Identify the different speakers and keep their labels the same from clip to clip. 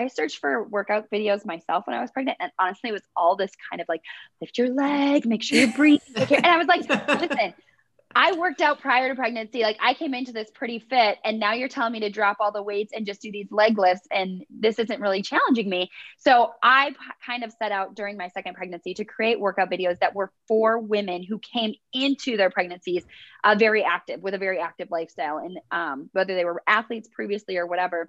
Speaker 1: I searched for workout videos myself when I was pregnant. And honestly, it was all this kind of like lift your leg, make sure you breathe. And I was like, listen, I worked out prior to pregnancy. Like I came into this pretty fit, and now you're telling me to drop all the weights and just do these leg lifts, and this isn't really challenging me. So I kind of set out during my second pregnancy to create workout videos that were for women who came into their pregnancies uh, very active with a very active lifestyle, and um, whether they were athletes previously or whatever.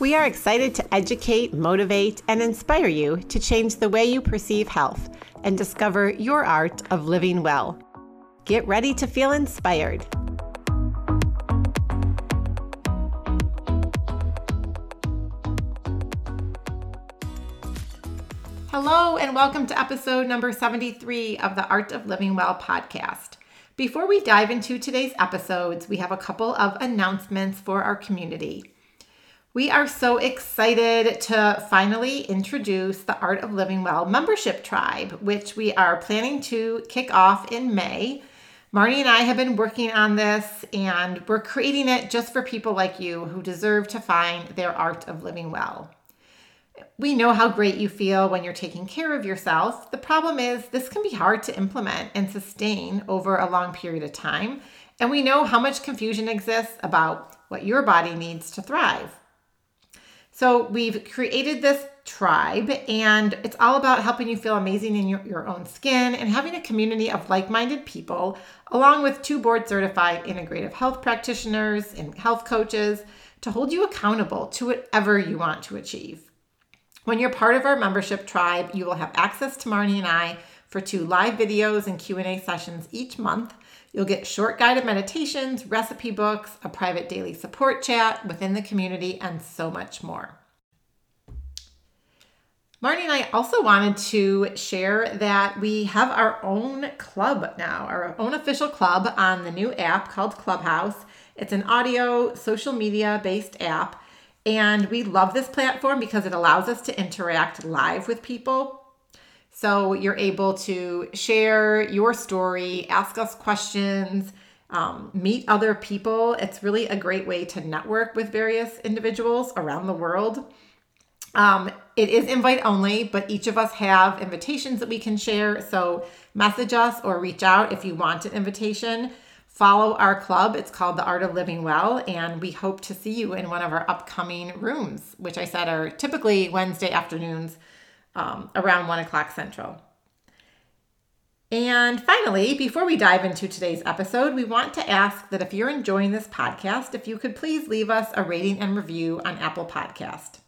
Speaker 2: We are excited to educate, motivate, and inspire you to change the way you perceive health and discover your art of living well. Get ready to feel inspired. Hello, and welcome to episode number 73 of the Art of Living Well podcast. Before we dive into today's episodes, we have a couple of announcements for our community. We are so excited to finally introduce the Art of Living Well membership tribe, which we are planning to kick off in May. Marnie and I have been working on this, and we're creating it just for people like you who deserve to find their art of living well. We know how great you feel when you're taking care of yourself. The problem is, this can be hard to implement and sustain over a long period of time. And we know how much confusion exists about what your body needs to thrive. So we've created this tribe, and it's all about helping you feel amazing in your, your own skin and having a community of like minded people, along with two board certified integrative health practitioners and health coaches to hold you accountable to whatever you want to achieve. When you're part of our membership tribe, you will have access to Marnie and I for two live videos and Q&A sessions each month You'll get short guided meditations, recipe books, a private daily support chat within the community, and so much more. Marnie and I also wanted to share that we have our own club now, our own official club on the new app called Clubhouse. It's an audio, social media based app. And we love this platform because it allows us to interact live with people so you're able to share your story, ask us questions, um, meet other people. It's really a great way to network with various individuals around the world. Um, it is invite only, but each of us have invitations that we can share. So message us or reach out if you want an invitation. Follow our club. It's called The Art of Living Well, and we hope to see you in one of our upcoming rooms, which I said are typically Wednesday afternoons um, around one o'clock central. And finally, before we dive into today's episode, we want to ask that if you're enjoying this podcast, if you could please leave us a rating and review on Apple Podcast.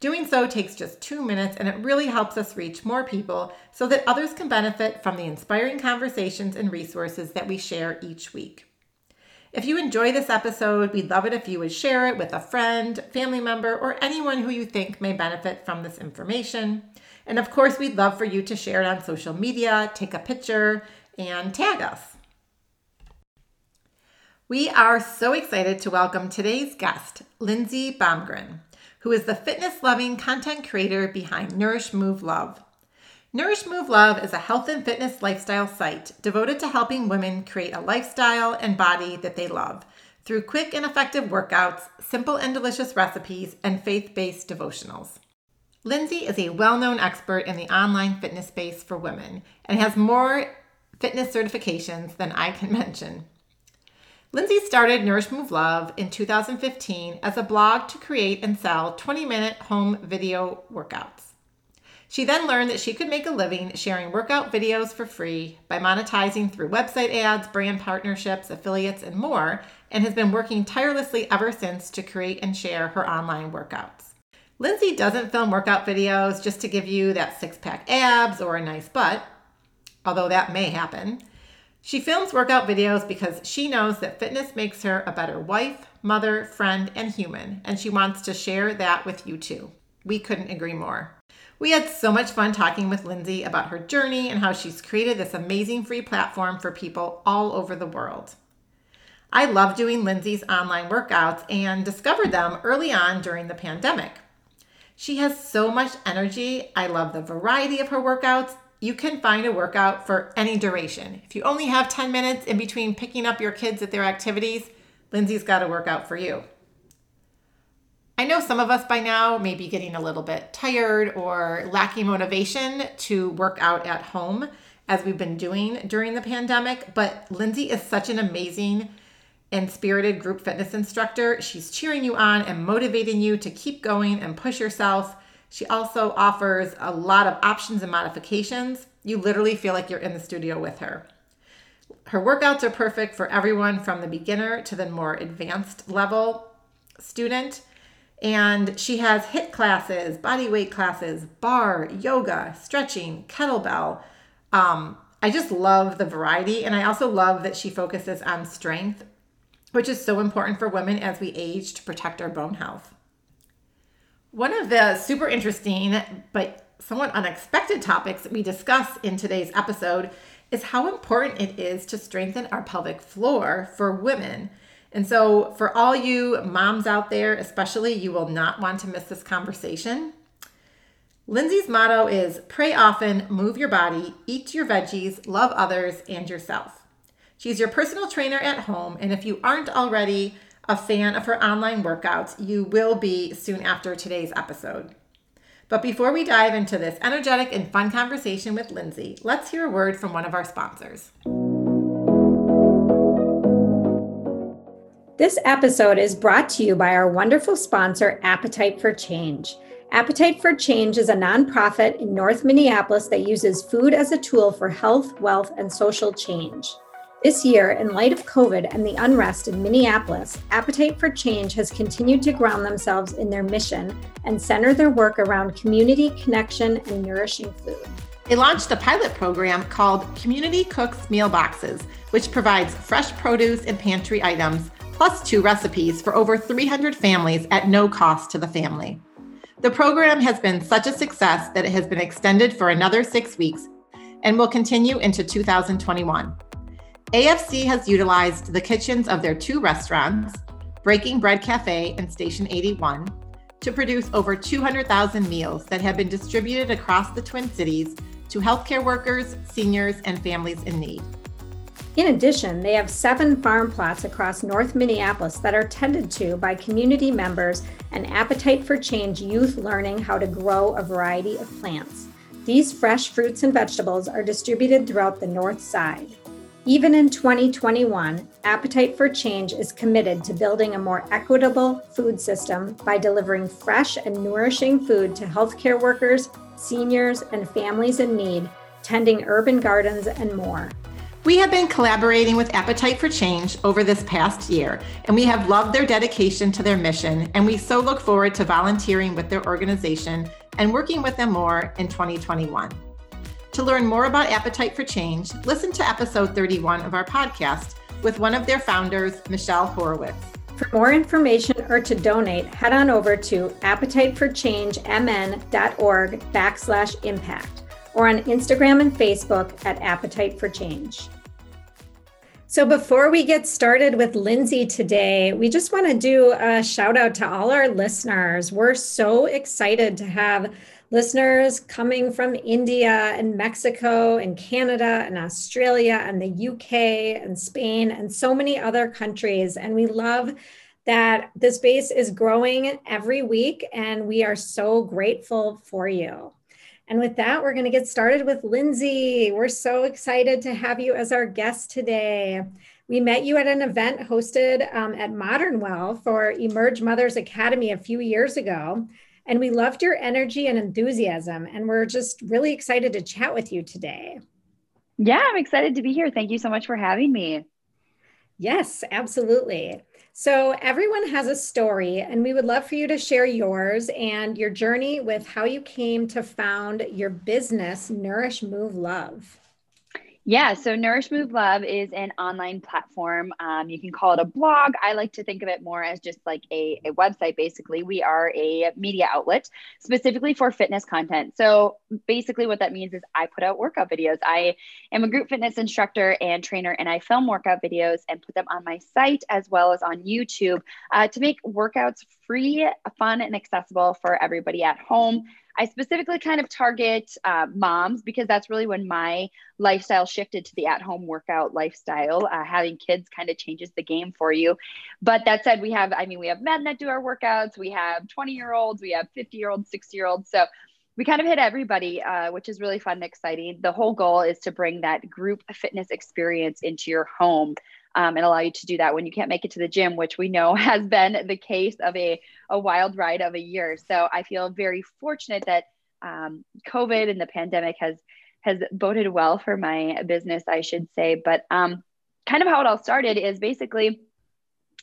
Speaker 2: Doing so takes just two minutes and it really helps us reach more people so that others can benefit from the inspiring conversations and resources that we share each week. If you enjoy this episode, we'd love it if you would share it with a friend, family member, or anyone who you think may benefit from this information. And of course, we'd love for you to share it on social media, take a picture, and tag us. We are so excited to welcome today's guest, Lindsey Bomgren, who is the fitness loving content creator behind Nourish Move Love. Nourish Move Love is a health and fitness lifestyle site devoted to helping women create a lifestyle and body that they love through quick and effective workouts, simple and delicious recipes, and faith based devotionals. Lindsey is a well known expert in the online fitness space for women and has more fitness certifications than I can mention. Lindsey started Nourish Move Love in 2015 as a blog to create and sell 20 minute home video workouts. She then learned that she could make a living sharing workout videos for free by monetizing through website ads, brand partnerships, affiliates, and more, and has been working tirelessly ever since to create and share her online workouts. Lindsey doesn't film workout videos just to give you that six pack abs or a nice butt, although that may happen. She films workout videos because she knows that fitness makes her a better wife, mother, friend, and human, and she wants to share that with you too. We couldn't agree more. We had so much fun talking with Lindsey about her journey and how she's created this amazing free platform for people all over the world. I love doing Lindsey's online workouts and discovered them early on during the pandemic. She has so much energy. I love the variety of her workouts. You can find a workout for any duration. If you only have 10 minutes in between picking up your kids at their activities, Lindsey's got a workout for you. I know some of us by now may be getting a little bit tired or lacking motivation to work out at home as we've been doing during the pandemic, but Lindsey is such an amazing and spirited group fitness instructor. She's cheering you on and motivating you to keep going and push yourself. She also offers a lot of options and modifications. You literally feel like you're in the studio with her. Her workouts are perfect for everyone from the beginner to the more advanced level student. And she has HIIT classes, body weight classes, barre, yoga, stretching, kettlebell. Um, I just love the variety. And I also love that she focuses on strength which is so important for women as we age to protect our bone health. One of the super interesting but somewhat unexpected topics that we discuss in today's episode is how important it is to strengthen our pelvic floor for women. And so, for all you moms out there, especially, you will not want to miss this conversation. Lindsey's motto is pray often, move your body, eat your veggies, love others and yourself. She's your personal trainer at home, and if you aren't already a fan of her online workouts, you will be soon after today's episode. But before we dive into this energetic and fun conversation with Lindsey, let's hear a word from one of our sponsors.
Speaker 3: This episode is brought to you by our wonderful sponsor, Appetite for Change. Appetite for Change is a nonprofit in North Minneapolis that uses food as a tool for health, wealth, and social change. This year, in light of COVID and the unrest in Minneapolis, Appetite for Change has continued to ground themselves in their mission and center their work around community connection and nourishing food.
Speaker 2: They launched a pilot program called Community Cooks Meal Boxes, which provides fresh produce and pantry items, plus two recipes for over 300 families at no cost to the family. The program has been such a success that it has been extended for another six weeks and will continue into 2021. AFC has utilized the kitchens of their two restaurants, Breaking Bread Cafe and Station 81, to produce over 200,000 meals that have been distributed across the Twin Cities to healthcare workers, seniors, and families in need.
Speaker 3: In addition, they have seven farm plots across North Minneapolis that are tended to by community members and Appetite for Change youth learning how to grow a variety of plants. These fresh fruits and vegetables are distributed throughout the north side. Even in 2021, Appetite for Change is committed to building a more equitable food system by delivering fresh and nourishing food to healthcare workers, seniors, and families in need, tending urban gardens, and more.
Speaker 2: We have been collaborating with Appetite for Change over this past year, and we have loved their dedication to their mission, and we so look forward to volunteering with their organization and working with them more in 2021. To learn more about Appetite for Change, listen to episode 31 of our podcast with one of their founders, Michelle Horowitz.
Speaker 3: For more information or to donate, head on over to appetiteforchangemn.org backslash impact or on Instagram and Facebook at Appetite for Change. So, before we get started with Lindsey today, we just want to do a shout out to all our listeners. We're so excited to have listeners coming from India and Mexico and Canada and Australia and the UK and Spain and so many other countries. And we love that this base is growing every week, and we are so grateful for you. And with that, we're going to get started with Lindsey. We're so excited to have you as our guest today. We met you at an event hosted um, at Modern Well for Emerge Mothers Academy a few years ago. And we loved your energy and enthusiasm. And we're just really excited to chat with you today.
Speaker 1: Yeah, I'm excited to be here. Thank you so much for having me.
Speaker 3: Yes, absolutely. So, everyone has a story, and we would love for you to share yours and your journey with how you came to found your business, Nourish Move Love.
Speaker 1: Yeah, so Nourish Move Love is an online platform. Um, you can call it a blog. I like to think of it more as just like a, a website, basically. We are a media outlet specifically for fitness content. So basically, what that means is I put out workout videos. I am a group fitness instructor and trainer, and I film workout videos and put them on my site as well as on YouTube uh, to make workouts free, fun, and accessible for everybody at home. I specifically kind of target uh, moms because that's really when my lifestyle shifted to the at home workout lifestyle. Uh, having kids kind of changes the game for you. But that said, we have, I mean, we have men that do our workouts, we have 20 year olds, we have 50 year olds, 60 year olds. So we kind of hit everybody, uh, which is really fun and exciting. The whole goal is to bring that group fitness experience into your home um, and allow you to do that when you can't make it to the gym, which we know has been the case of a, a wild ride of a year. So I feel very fortunate that um, COVID and the pandemic has has boded well for my business, I should say. But um, kind of how it all started is basically,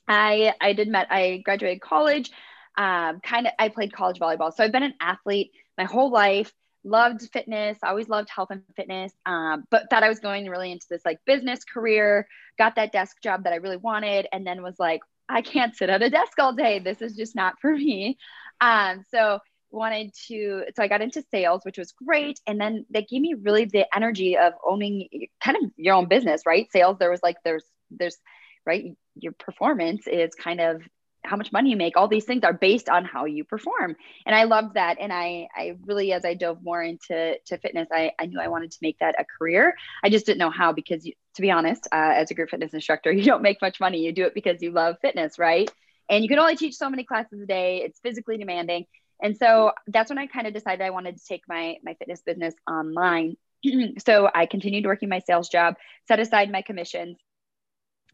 Speaker 1: I I did met I graduated college. Um, kind of I played college volleyball, so I've been an athlete my whole life loved fitness, always loved health and fitness, um, but thought I was going really into this like business career, got that desk job that I really wanted, and then was like, I can't sit at a desk all day. This is just not for me. Um, so wanted to, so I got into sales, which was great. And then that gave me really the energy of owning kind of your own business, right? Sales, there was like, there's, there's, right? Your performance is kind of how much money you make all these things are based on how you perform. And i loved that. And i i really as i dove more into to fitness i, I knew i wanted to make that a career. I just didn't know how because you, to be honest uh, as a group fitness instructor you don't make much money. You do it because you love fitness right? And you can only teach so many classes a day. It's physically demanding. And so that's when i kind of decided i wanted to take my my fitness business online. So i continued working my sales job set aside my commissions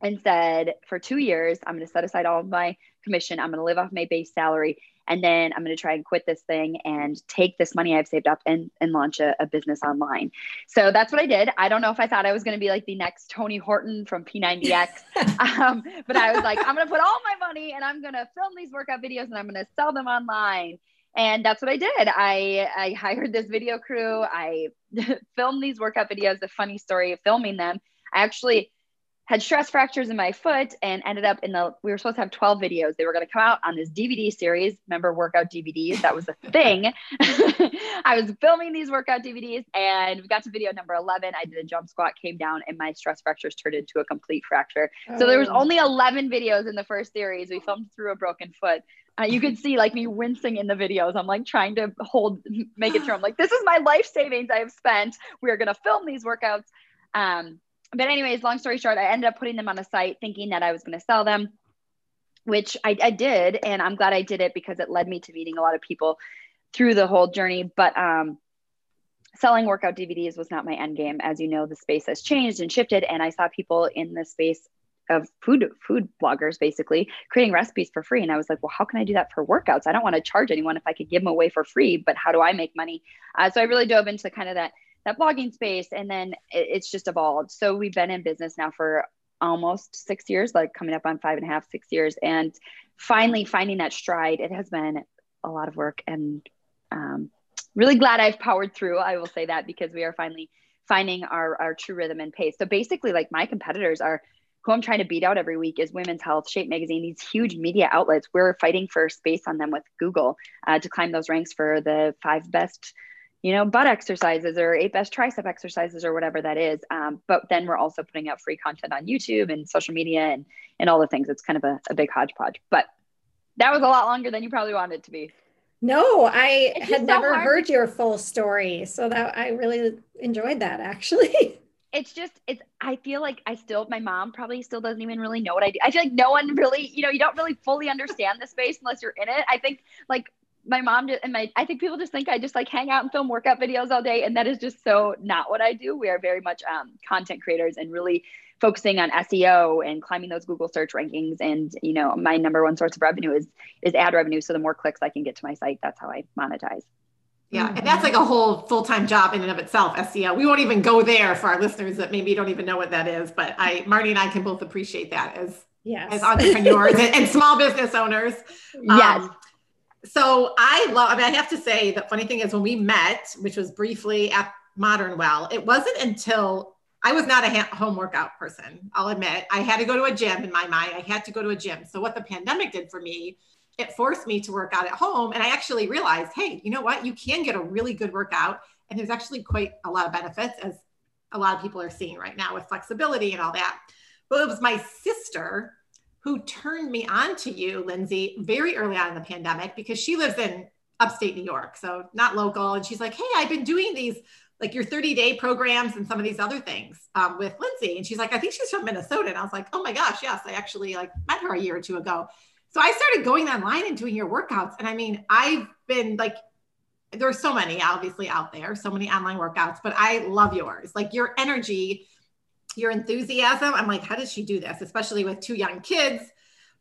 Speaker 1: and said for two years i'm going to set aside all of my commission i'm going to live off my base salary and then i'm going to try and quit this thing and take this money i've saved up and, and launch a, a business online so that's what i did i don't know if i thought i was going to be like the next tony horton from p90x um, but i was like i'm going to put all my money and i'm going to film these workout videos and i'm going to sell them online and that's what I did. I, I hired this video crew. I filmed these workout videos. A funny story of filming them. I actually had stress fractures in my foot and ended up in the we were supposed to have 12 videos they were going to come out on this dvd series remember workout dvds that was a thing i was filming these workout dvds and we got to video number 11 i did a jump squat came down and my stress fractures turned into a complete fracture oh. so there was oh. only 11 videos in the first series we filmed through a broken foot uh, you could see like me wincing in the videos. I'm like trying to hold, make it through. I'm like, this is my life savings I have spent. We are going to film these workouts. Um, but anyways, long story short, I ended up putting them on a site thinking that I was going to sell them, which I, I, did, and I'm glad I did it because it led me to meeting a lot of people through the whole journey. But um, selling workout DVDs was not my end game, as you know. The space has changed and shifted, and I saw people in the space of food food bloggers basically creating recipes for free and i was like well how can i do that for workouts i don't want to charge anyone if i could give them away for free but how do i make money uh, so i really dove into kind of that that blogging space and then it, it's just evolved. So we've been in business now for almost six years like coming up on five and a half six years. And finally finding that stride it has been a lot of work. And um, really glad i've powered through i will say that because we are finally finding our, our true rhythm and pace. So basically like my competitors are who I'm trying to beat out every week is Women's Health, Shape Magazine, these huge media outlets. We're fighting for space on them with Google uh, to climb those ranks for the five best you know, butt exercises or eight best tricep exercises or whatever that is. Um, but then we're also putting out free content on YouTube and social media and, and all the things. It's kind of a, a big hodgepodge, but that was a lot longer than you probably wanted it to be.
Speaker 3: No, I had never heard your full story. So that I really enjoyed that actually.
Speaker 1: it's just it's i feel like i still my mom probably still doesn't even really know what i do i feel like no one really you know you don't really fully understand the space unless you're in it i think like my mom did, and my I think people just think I just like hang out and film workout videos all day, and that is just so not what I do. We are very much um, content creators and really focusing on SEO and climbing those Google search rankings. And you know, my number one source of revenue is is ad revenue. So the more clicks I can get to my site, that's how I monetize.
Speaker 2: Yeah, and that's like a whole full time job in and of itself. SEO. We won't even go there for our listeners that maybe don't even know what that is. But I, Marnie, and I can both appreciate that as yes. as entrepreneurs and, and, small business owners.
Speaker 1: Yes.
Speaker 2: So I love, I mean, I have to say the funny thing is when we met, which was briefly at Modern Well, it wasn't until I was not a home workout person. I'll admit I had to go to a gym in my mind. I had to go to a gym. So what the pandemic did for me, it forced me to work out at home. And I actually realized, hey, you know what? You can get a really good workout. And there's actually quite a lot of benefits as a lot of people are seeing right now with flexibility and all that. But it was my sister who turned me on to you, Lindsey, very early on in the pandemic because she lives in upstate New York, so not local. And she's like, hey, I've been doing these like your 30 day programs and some of these other things um, with Lindsey. And she's like, I think she's from Minnesota. And I was like, oh my gosh, yes, I actually like met her a year or two ago. So I started going online and doing your workouts. And I mean, I've been like, there's so many obviously out there, so many online workouts, but I love yours. Like your energy, your enthusiasm. I'm like, how does she do this? Especially with two young kids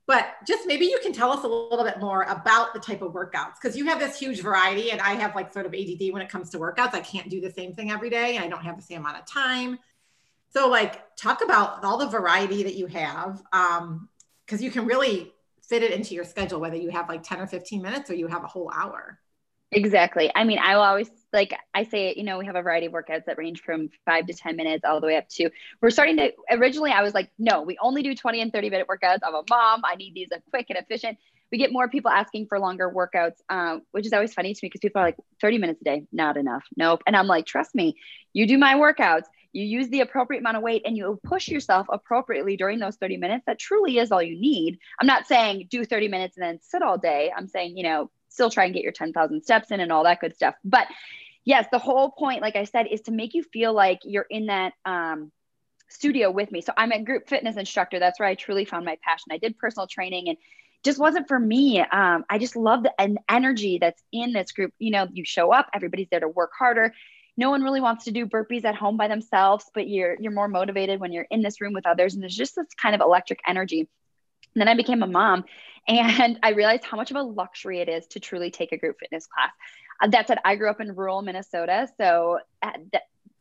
Speaker 2: but just maybe you can tell us a little bit more about the type of workouts because you have this huge variety and I have like sort of ADD when it comes to workouts. I can't do the same thing every day and I don't have the same amount of time. So like talk about all the variety that you have um because you can really fit it into your schedule whether you have like 10 or 15 minutes or you have a whole hour.
Speaker 1: Exactly. I mean, I will always like I say, you know, we have a variety of workouts that range from five to 10 minutes all the way up to we're starting to originally I was like, no, we only do 20 and 30 minute workouts. I'm a mom. I need these quick and efficient. We get more people asking for longer workouts, uh, which is always funny to me because people are like 30 minutes a day, not enough. Nope. And I'm like, trust me, you do my workouts, you use the appropriate amount of weight and you push yourself appropriately during those 30 minutes. That truly is all you need. I'm not saying do 30 minutes and then sit all day. I'm saying, you know, still try and get your 10,000 steps in and all that good stuff. But yes, the whole point, like I said, is to make you feel like you're in that um, studio with me. So I'm a group fitness instructor. That's where I truly found my passion. I did personal training and just wasn't for me. Um, I just love the an energy that's in this group. You know, you show up, everybody's there to work harder. No one really wants to do burpees at home by themselves, but you're you're more motivated when you're in this room with others. And there's just this kind of electric energy. And then I became a mom and I realized how much of a luxury it is to truly take a group fitness class. Uh, that said, I grew up in rural Minnesota. So uh,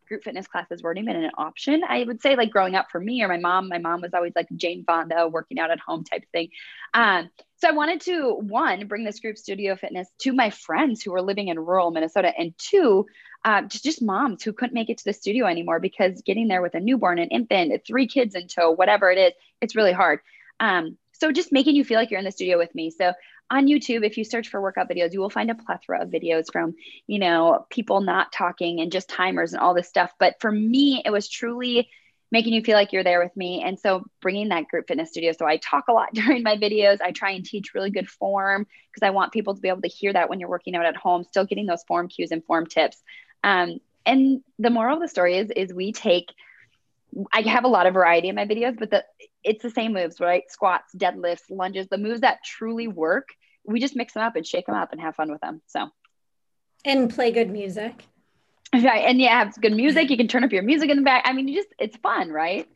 Speaker 1: group fitness classes weren't even an option. I would say, like growing up for me or my mom, my mom was always like Jane Fonda, working out at home type thing. Um, so I wanted to, one, bring this group studio fitness to my friends who were living in rural Minnesota, and two, uh, just, just moms who couldn't make it to the studio anymore because getting there with a newborn, an infant, three kids in tow, whatever it is, it's really hard. Um, so just making you feel like you're in the studio with me. So on YouTube, if you search for workout videos, you will find a plethora of videos from, you know, people not talking and just timers and all this stuff. But for me, it was truly making you feel like you're there with me. And so bringing that group fitness studio. So I talk a lot during my videos. I try and teach really good form because I want people to be able to hear that when you're working out at home, still getting those form cues and form tips. Um, and the moral of the story is, is we take I have a lot of variety in my videos, but the it's the same moves, right? Squats, deadlifts, lunges, the moves that truly work. We just mix them up and shake them up and have fun with them. So,
Speaker 3: and play good music.
Speaker 1: Right. And yeah, have good music. You can turn up your music in the back. I mean, you just, it's fun, right?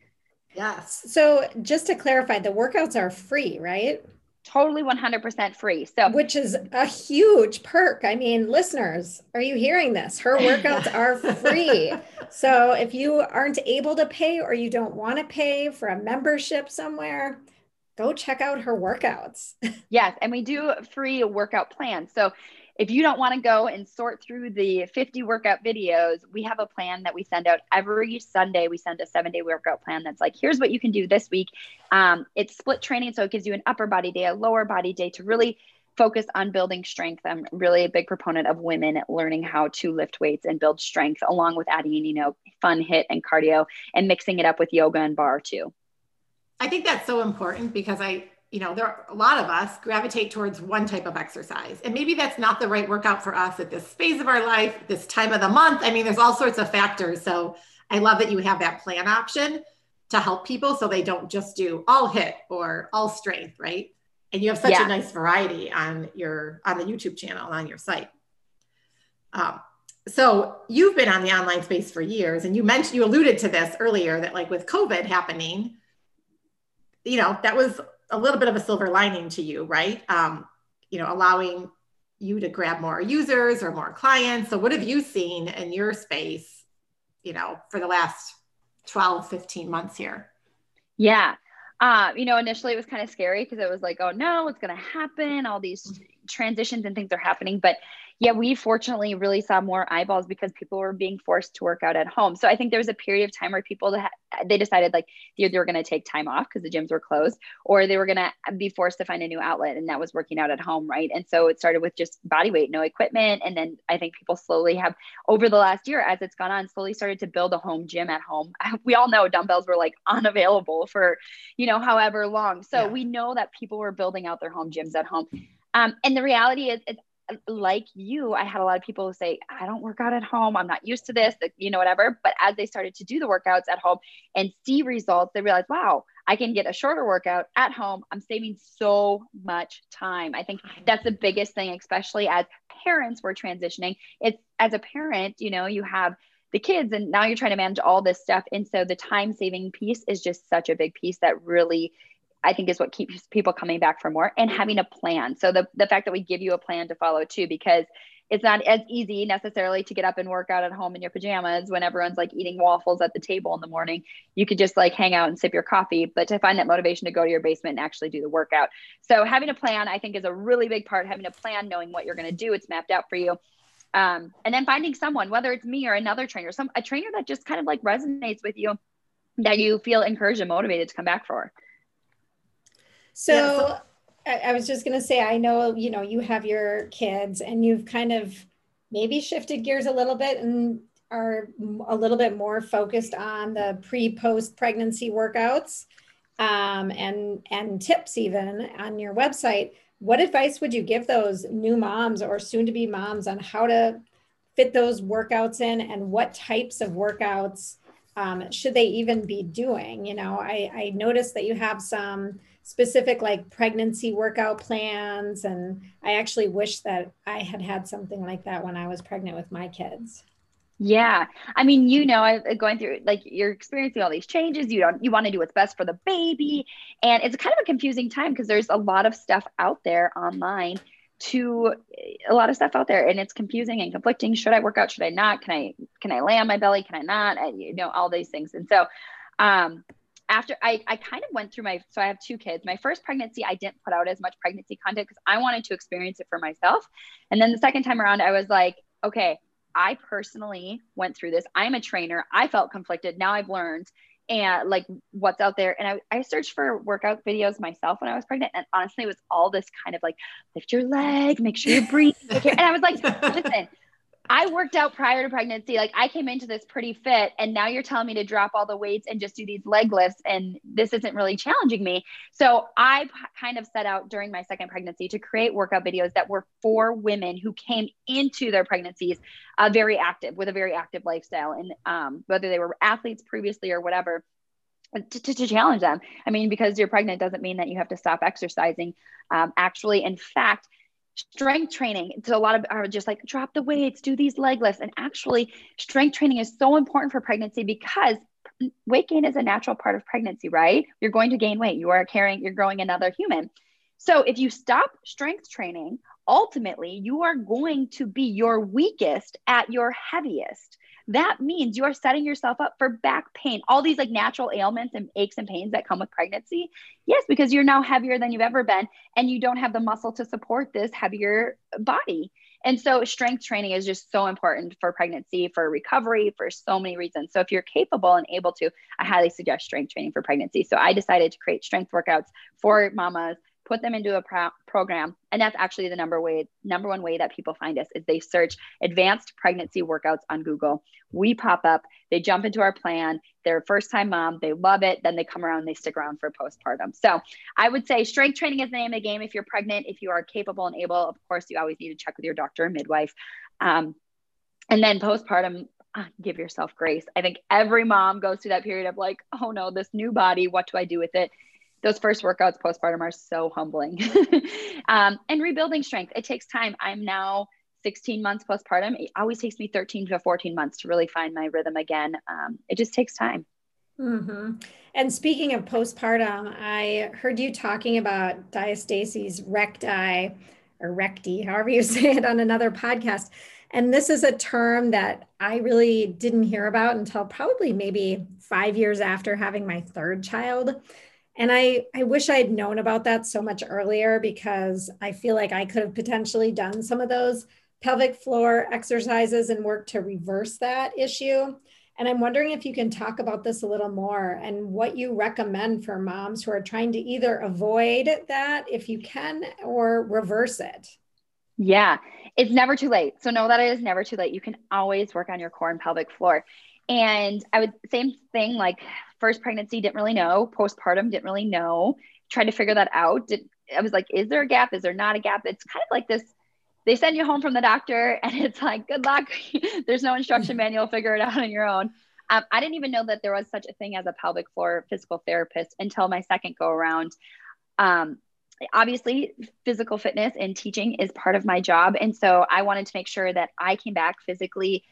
Speaker 3: Yes. So, just to clarify, the workouts are free, right?
Speaker 1: Totally 100% free. So,
Speaker 3: which is a huge perk. I mean, listeners, are you hearing this? Her workouts are free. so, if you aren't able to pay or you don't want to pay for a membership somewhere, go check out her workouts.
Speaker 1: yes, and we do free workout plans. So, if you don't want to go and sort through the 50 workout videos, we have a plan that we send out every Sunday. We send a seven day workout plan that's like, here's what you can do this week. Um, it's split training. So it gives you an upper body day, a lower body day to really focus on building strength. I'm really a big proponent of women learning how to lift weights and build strength, along with adding, you know, fun HIIT and cardio and mixing it up with yoga and barre too.
Speaker 2: I think that's so important because I you know, there are a lot of us gravitate towards one type of exercise. And maybe that's not the right workout for us at this phase of our life, this time of the month. I mean, there's all sorts of factors. So I love that you have that plan option to help people so they don't just do all HIIT or all strength, right? And you have such yeah. a nice variety on your on the YouTube channel on your site. Um, so you've been on the online space for years and you mentioned you alluded to this earlier that like with covid happening you know that was a little bit of a silver lining to you, right? Um, you know, allowing you to grab more users or more clients. So what have you seen in your space, you know, for the last 12, 15 months here?
Speaker 1: Yeah. Uh, you know, initially it was kind of scary because it was like, oh no, what's going to happen? All these transitions and things are happening. But yeah, we fortunately really saw more eyeballs because people were being forced to work out at home. So I think there was a period of time where people they decided like either they were going to take time off because the gyms were closed, or they were going to be forced to find a new outlet, and that was working out at home, right? And so it started with just body weight, no equipment, and then I think people slowly have over the last year as it's gone on, slowly started to build a home gym at home. We all know dumbbells were like unavailable for you know however long, so yeah. we know that people were building out their home gyms at home. Um, and the reality is, it's like you, I had a lot of people say, I don't work out at home. I'm not used to this, you know, whatever. But as they started to do the workouts at home and see results, they realized, wow, I can get a shorter workout at home. I'm saving so much time. I think that's the biggest thing, especially as parents we're transitioning. It's as a parent, you know, you have the kids and now you're trying to manage all this stuff. And so the time saving piece is just such a big piece that really I think is what keeps people coming back for more and having a plan. So the, the fact that we give you a plan to follow too, because it's not as easy necessarily to get up and work out at home in your pajamas when everyone's like eating waffles at the table in the morning. You could just like hang out and sip your coffee, but to find that motivation to go to your basement and actually do the workout. So having a plan, I think, is a really big part. Having a plan, knowing what you're going to do, it's mapped out for you. Um, and then finding someone, whether it's me or another trainer, some a trainer that just kind of like resonates with you, that you feel encouraged and motivated to come back for.
Speaker 3: So, yeah, so I, I was just going to say, I know, you know, you have your kids and you've kind of maybe shifted gears a little bit and are a little bit more focused on the pre post pregnancy workouts um, and and tips even on your website. What advice would you give those new moms or soon to be moms on how to fit those workouts in and what types of workouts um, should they even be doing? You know I, I noticed that you have some specific like pregnancy workout plans. And I actually wish that I had had something like that when I was pregnant with my kids.
Speaker 1: Yeah. I mean, you know, going through like you're experiencing all these changes. You don't, you want to do what's best for the baby. And it's kind of a confusing time because there's a lot of stuff out there online to a lot of stuff out there and it's confusing and conflicting. Should I work out? Should I not? Can I, can I lay on my belly? Can I not? I, you know, all these things. And so, um, after I, I kind of went through my so i have two kids. My first pregnancy i didn't put out as much pregnancy content because i wanted to experience it for myself. And then the second time around i was like okay i personally went through this. I'm a trainer. I felt conflicted. Now i've learned and like what's out there. And I, I searched for workout videos myself when i was pregnant and honestly it was all this kind of like lift your leg make sure you breathe and i was like listen I worked out prior to pregnancy. Like I came into this pretty fit, and now you're telling me to drop all the weights and just do these leg lifts, and this isn't really challenging me. So I kind of set out during my second pregnancy to create workout videos that were for women who came into their pregnancies uh, very active with a very active lifestyle, and um, whether they were athletes previously or whatever. To, to, to, challenge them. I mean, because you're pregnant doesn't mean that you have to stop exercising. Um, actually, in fact, strength training. So a lot of are just like drop the weights do these leg lifts. And actually strength training is so important for pregnancy because weight gain is a natural part of pregnancy right? You're going to gain weight. You are carrying you're growing another human. So if you stop strength training ultimately you are going to be your weakest at your heaviest that means you are setting yourself up for back pain, all these like natural ailments and aches and pains that come with pregnancy. Yes, because you're now heavier than you've ever been and you don't have the muscle to support this heavier body. And so, strength training is just so important for pregnancy, for recovery, for so many reasons. So, if you're capable and able to, I highly suggest strength training for pregnancy. So, I decided to create strength workouts for mamas put them into a pro- program and that's actually the number way number one way that people find us is they search advanced pregnancy workouts on google we pop up they jump into our plan they're first time mom they love it then they come around they stick around for postpartum so i would say strength training is the name of the game if you're pregnant if you are capable and able of course you always need to check with your doctor and midwife um, and then postpartum ah, give yourself grace. I think every mom goes through that period of like, oh no, this new body, what do I do with it? Those first workouts postpartum are so humbling. um, and rebuilding strength, it takes time. I'm now 16 months postpartum. It always takes me 13 to 14 months to really find my rhythm again. Um, it just takes time.
Speaker 3: Mm-hmm. And speaking of postpartum, I heard you talking about diastasis recti or recti, however you say it, on another podcast. And this is a term that I really didn't hear about until probably maybe five years after having my third child. And I, I wish I had known about that so much earlier because I feel like I could have potentially done some of those pelvic floor exercises and work to reverse that issue. And I'm wondering if you can talk about this a little more and what you recommend for moms who are trying to either avoid that if you can or reverse it.
Speaker 1: Yeah, it's never too late. So know that it is never too late. You can always work on your core and pelvic floor. And I would same thing like first pregnancy didn't really know, postpartum didn't really know, tried to figure that out. Did, I was like, is there a gap? Is there not a gap? It's kind of like this. They send you home from the doctor and it's like, good luck. There's no instruction manual, figure it out on your own. Um, I didn't even know that there was such a thing as a pelvic floor physical therapist until my second go around. Um, obviously, physical fitness and teaching is part of my job. And so I wanted to make sure that I came back physically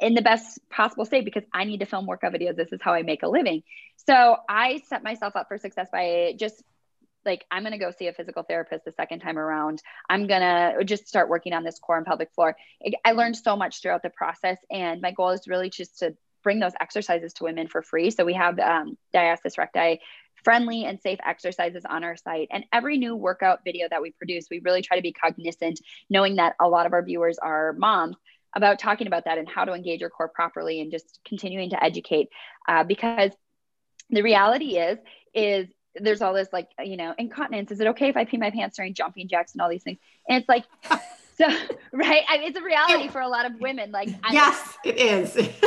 Speaker 1: in the best possible state because I need to film workout videos. This is how I make a living. So I set myself up for success by just like I'm going to go see a physical therapist the second time around. I'm going to just start working on this core and pelvic floor. I learned so much throughout the process and my goal is really just to bring those exercises to women for free. So we have um, diastasis recti friendly and safe exercises on our site. And every new workout video that we produce, we really try to be cognizant, knowing that a lot of our viewers are moms about talking about that and how to engage your core properly and just continuing to educate uh, because the reality is is there's all this like you know incontinence. Is it okay if i pee my pants during jumping jacks and all these things? And it's like so right? I mean, it's a reality for a lot of women like
Speaker 2: yes it is.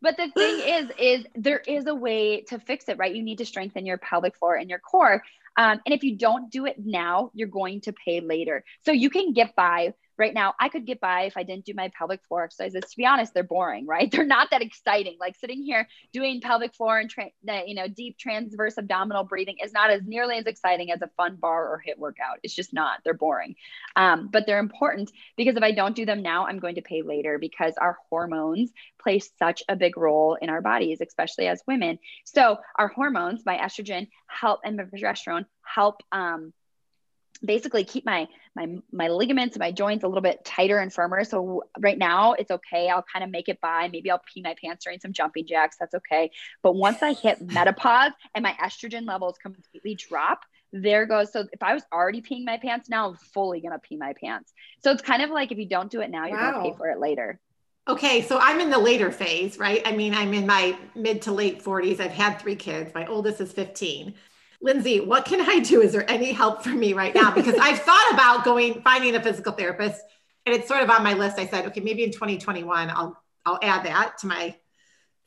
Speaker 1: But the thing is is there is a way to fix it right? You need to strengthen your pelvic floor and your core. Um, and if you don't do it now you're going to pay later. So you can get by right now i could get by if i didn't do my pelvic floor exercises. To be honest they're boring right? They're not that exciting. Like sitting here doing pelvic floor and tra- you know deep transverse abdominal breathing is not as nearly as exciting as a fun barre or HIIT workout. It's just not. They're boring. Um, but they're important because if i don't do them now i'm going to pay later because our hormones play such a big role in our bodies especially as women. So our hormones my estrogen help and my progesterone help um, basically keep my my my ligaments and my joints a little bit tighter and firmer so right now it's okay i'll kind of make it by maybe i'll pee my pants during some jumping jacks that's okay but once i hit menopause and my estrogen levels completely drop there goes so if i was already peeing my pants now i'm fully gonna pee my pants so it's kind of like if you don't do it now you're wow. gonna pay for it later
Speaker 2: Okay, so I'm in the later phase, right? I mean, I'm in my mid to late 40s. I've had three kids. My oldest is 15. Lindsey, what can I do? Is there any help for me right now? Because I've thought about going finding a physical therapist, and it's sort of on my list. I said, okay, maybe in 2021, I'll I'll add that to my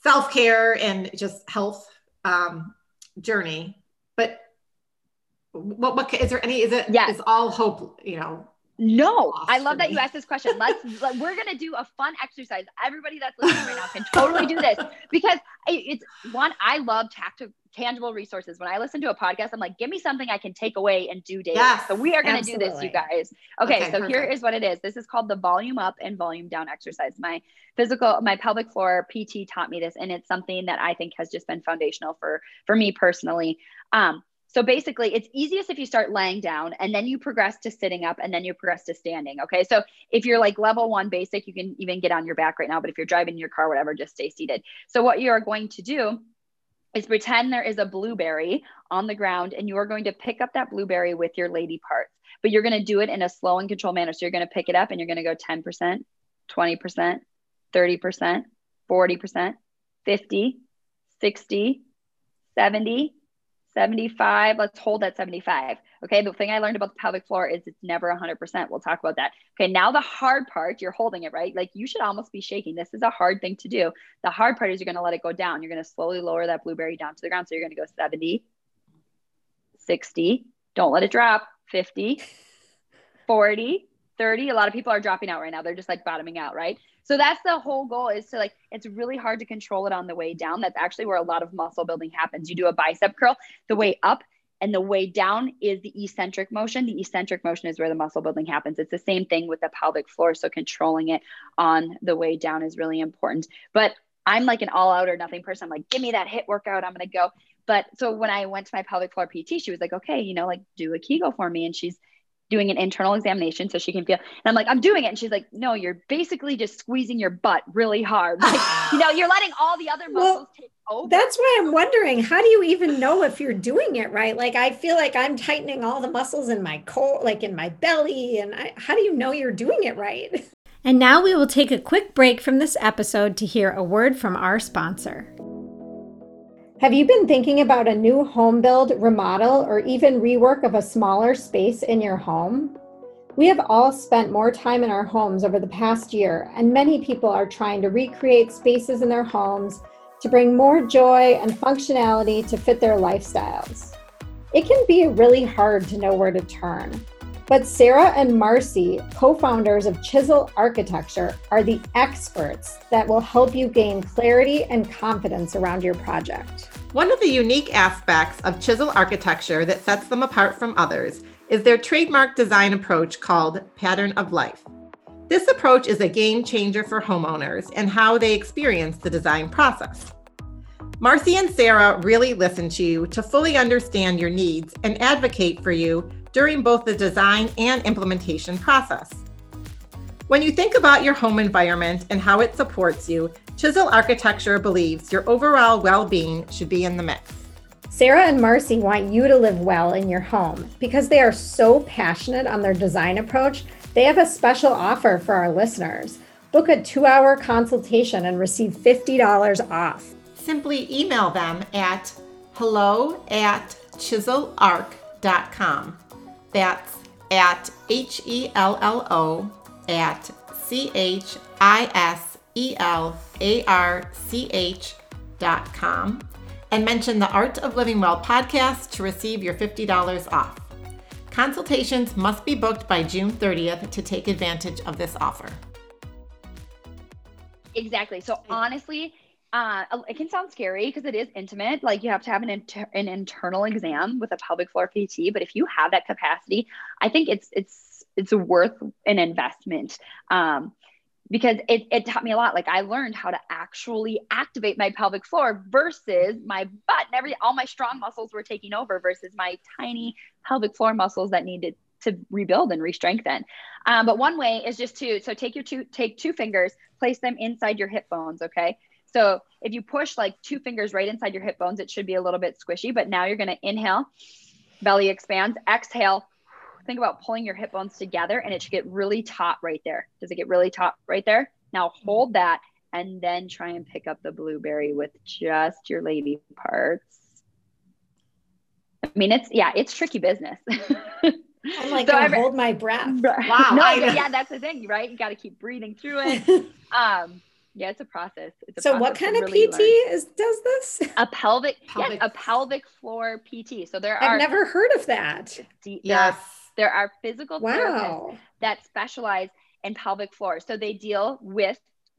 Speaker 2: self care and just health um, journey. But what what is there any? Is it?
Speaker 1: Yeah.
Speaker 2: Is all hope? You know.
Speaker 1: No, I love that you asked this question. Let's let, we're gonna do a fun exercise. Everybody that's listening right now can totally do this because it's one. I love tactical tangible resources. When I listen to a podcast, I'm like, give me something I can take away and do daily. Yes, so we are going to do this, you guys. Okay, okay so perfect. here is what it is. This is called the volume up and volume down exercise. My physical, my pelvic floor PT taught me this, and it's something that I think has just been foundational for for me personally. Um, so basically, it's easiest if you start laying down and then you progress to sitting up and then you progress to standing. Okay. So if you're like level one basic, you can even get on your back right now. But if you're driving your car, whatever, just stay seated. So what you are going to do is pretend there is a blueberry on the ground and you are going to pick up that blueberry with your lady parts, but you're going to do it in a slow and controlled manner. So you're going to pick it up and you're going to go 10%, 20%, 30%, 40%, 50, 60, 70, 75. Let's hold at 75. Okay. The thing I learned about the pelvic floor is it's never 100%. We'll talk about that. Okay. Now, the hard part, you're holding it, right? Like you should almost be shaking. This is a hard thing to do. The hard part is you're going to let it go down. You're going to slowly lower that blueberry down to the ground. So you're going to go 70, 60. Don't let it drop. 50, 40, 30. A lot of people are dropping out right now. They're just like bottoming out, right? So that's the whole goal is to like, it's really hard to control it on the way down. That's actually where a lot of muscle building happens. You do a bicep curl, the way up and the way down is the eccentric motion. The eccentric motion is where the muscle building happens. It's the same thing with the pelvic floor. So controlling it on the way down is really important. But I'm like an all out or nothing person. I'm like, give me that HIIT workout. I'm going to go. But so when I went to my pelvic floor PT, she was like, okay, you know, like do a Kegel for me. And she's doing an internal examination so she can feel. And I'm like, I'm doing it. And she's like, no, you're basically just squeezing your butt really hard. Like, you know, you're letting all the other muscles take over.
Speaker 3: That's why I'm wondering how do you even know if you're doing it right? Like I feel like I'm tightening all the muscles in my core, like in my belly, and I, how do you know you're doing it right? And now we will take a quick break from this episode to hear a word from our sponsor. Have you been thinking about a new home build, remodel, or even rework of a smaller space in your home? We have all spent more time in our homes over the past year, and many people are trying to recreate spaces in their homes to bring more joy and functionality to fit their lifestyles. It can be really hard to know where to turn. But Sarah and Marcy, co founders of Chisel Architecture, are the experts that will help you gain clarity and confidence around your project.
Speaker 2: One of the unique aspects of Chisel Architecture that sets them apart from others is their trademark design approach called Pattern of Life. This approach is a game changer for homeowners and how they experience the design process. Marcy and Sarah really listen to you to fully understand your needs and advocate for you during both the design and implementation process. When you think about your home environment and how it supports you, Chisel Architecture believes your overall well being should be in the mix.
Speaker 3: Sarah and Marcy want you to live well in your home. Because they are so passionate on their design approach, they have a special offer for our listeners. Book a two hour consultation and receive $50 off.
Speaker 2: Simply email them at hello at chiselarc.com. That's at H E L L O at C H I S E L A R C H dot com and mention the Art of Living Well podcast to receive your $50 off. Consultations must be booked by June 30th to take advantage of this offer.
Speaker 1: Exactly. So honestly, uh, it can sound scary because it is intimate. Like you have to have an inter- an internal exam with a pelvic floor PT. But if you have that capacity, I think it's it's it's worth an investment. Um, because it, it taught me a lot. Like I learned how to actually activate my pelvic floor versus my butt and every all my strong muscles were taking over versus my tiny pelvic floor muscles that needed to rebuild and re-strengthen. Um, but one way is just to so take your two take two fingers, place them inside your hip bones. Okay, so if you push like two fingers right inside your hip bones, it should be a little bit squishy, but now you're going to inhale, belly expands, exhale. Think about pulling your hip bones together and it should get really taut right there. Does it get really taut right there? Now hold that and then try and pick up the blueberry with just your lady parts. I mean, it's yeah, it's tricky business.
Speaker 3: I'm like, so I hold my breath.
Speaker 1: Wow. no, yeah, that's the thing, right? You got to keep breathing through it. Um, yeah, it's a process. It's a
Speaker 3: so,
Speaker 1: process
Speaker 3: what kind of really PT learn. is does this?
Speaker 1: A pelvic, pelvic, yes, a pelvic floor PT. So there are.
Speaker 3: I've never heard of that.
Speaker 1: yes, there are physical wow. therapists that specialize in pelvic floor. So they deal with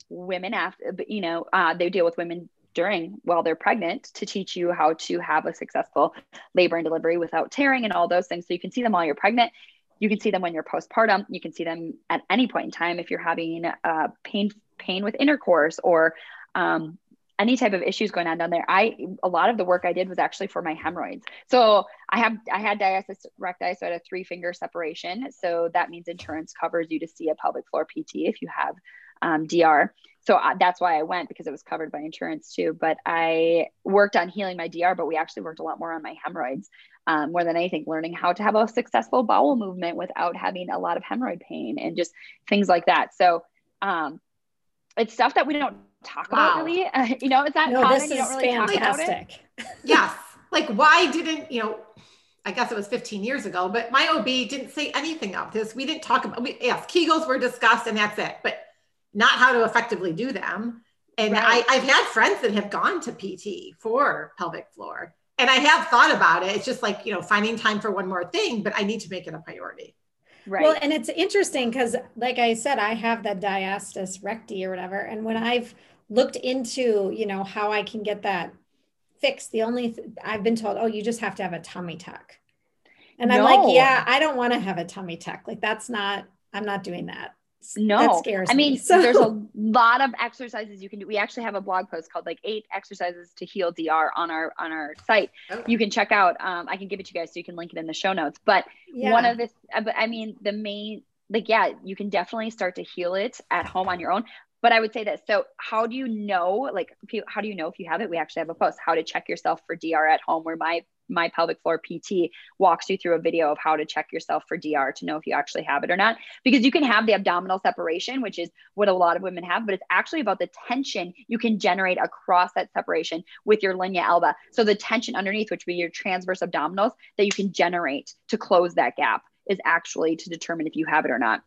Speaker 1: women after, you know, uh, they deal with women during while they're pregnant to teach you how to have a successful labor and delivery without tearing and all those things. So you can see them while you're pregnant. You can see them when you're postpartum. You can see them at any point in time if you're having uh, pain pain with intercourse or um, any type of issues going on down there. I a lot of the work I did was actually for my hemorrhoids. So I have I had diastasis recti, so I had a three finger separation. So that means insurance covers you to see a pelvic floor PT if you have um, DR. So I, that's why I went because it was covered by insurance too. But I worked on healing my DR, but we actually worked a lot more on my hemorrhoids um, more than anything, learning how to have a successful bowel movement without having a lot of hemorrhoid pain and just things like that. So um, it's stuff that we don't talk wow. about really. Uh, you know, it's not no, common. you don't really fantastic. talk about
Speaker 2: it. yes. Like why didn't, you know, I guess it was 15 years ago, but my OB didn't say anything of this. We didn't talk about, we, yes, Kegels were discussed and that's it, but not how to effectively do them. And right. I, I've had friends that have gone to PT for pelvic floor and I have thought about it. It's just like, you know, finding time for one more thing, but I need to make it a priority.
Speaker 3: Right. Well, and it's interesting because, like I said, I have that diastasis recti or whatever. And when I've looked into, you know, how I can get that fixed, the only th- I've been told, oh, you just have to have a tummy tuck. And no. I'm like, yeah, I don't want to have a tummy tuck. Like, that's not, I'm not doing that
Speaker 1: no that scares i mean me, so. there's a lot of exercises you can do we actually have a blog post called like eight exercises to heal dr on our on our site okay. you can check out um, i can give it to you guys so you can link it in the show notes but yeah. one of this uh, i mean the main like yeah you can definitely start to heal it at home on your own but I would say this. So, how do you know? Like, how do you know if you have it? We actually have a post how to check yourself for DR at home, where my my pelvic floor PT walks you through a video of how to check yourself for DR to know if you actually have it or not. Because you can have the abdominal separation, which is what a lot of women have, but it's actually about the tension you can generate across that separation with your linea alba. So the tension underneath, which would be your transverse abdominals, that you can generate to close that gap is actually to determine if you have it or not.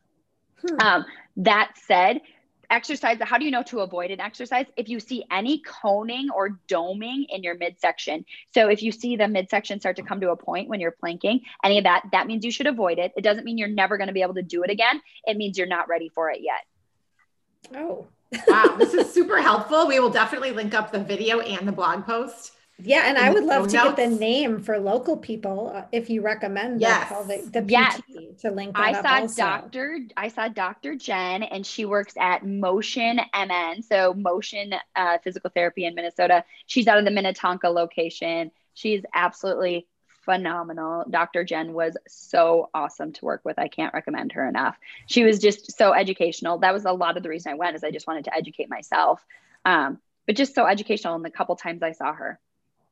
Speaker 1: Hmm. Um, that said, exercise how do you know to avoid an exercise? If you see any coning or doming in your midsection. So if you see the midsection start to come to a point when you're planking any of that that means you should avoid it. It doesn't mean you're never going to be able to do it again. It means you're not ready for it yet.
Speaker 2: Oh. Wow this is super helpful. We will definitely link up the video and the blog post
Speaker 3: yeah, and I would love to notes. get the name for local people uh, if you recommend yes. the, the PT yes. to link.
Speaker 1: I saw also. Dr. I saw Dr. Jen, and she works at Motion MN, so Motion uh, Physical Therapy in Minnesota. She's out of the Minnetonka location. She's absolutely phenomenal. Dr. Jen was so awesome to work with. I can't recommend her enough. She was just so educational. That was a lot of the reason I went is I just wanted to educate myself. Um, but just so educational. And the couple times I saw her,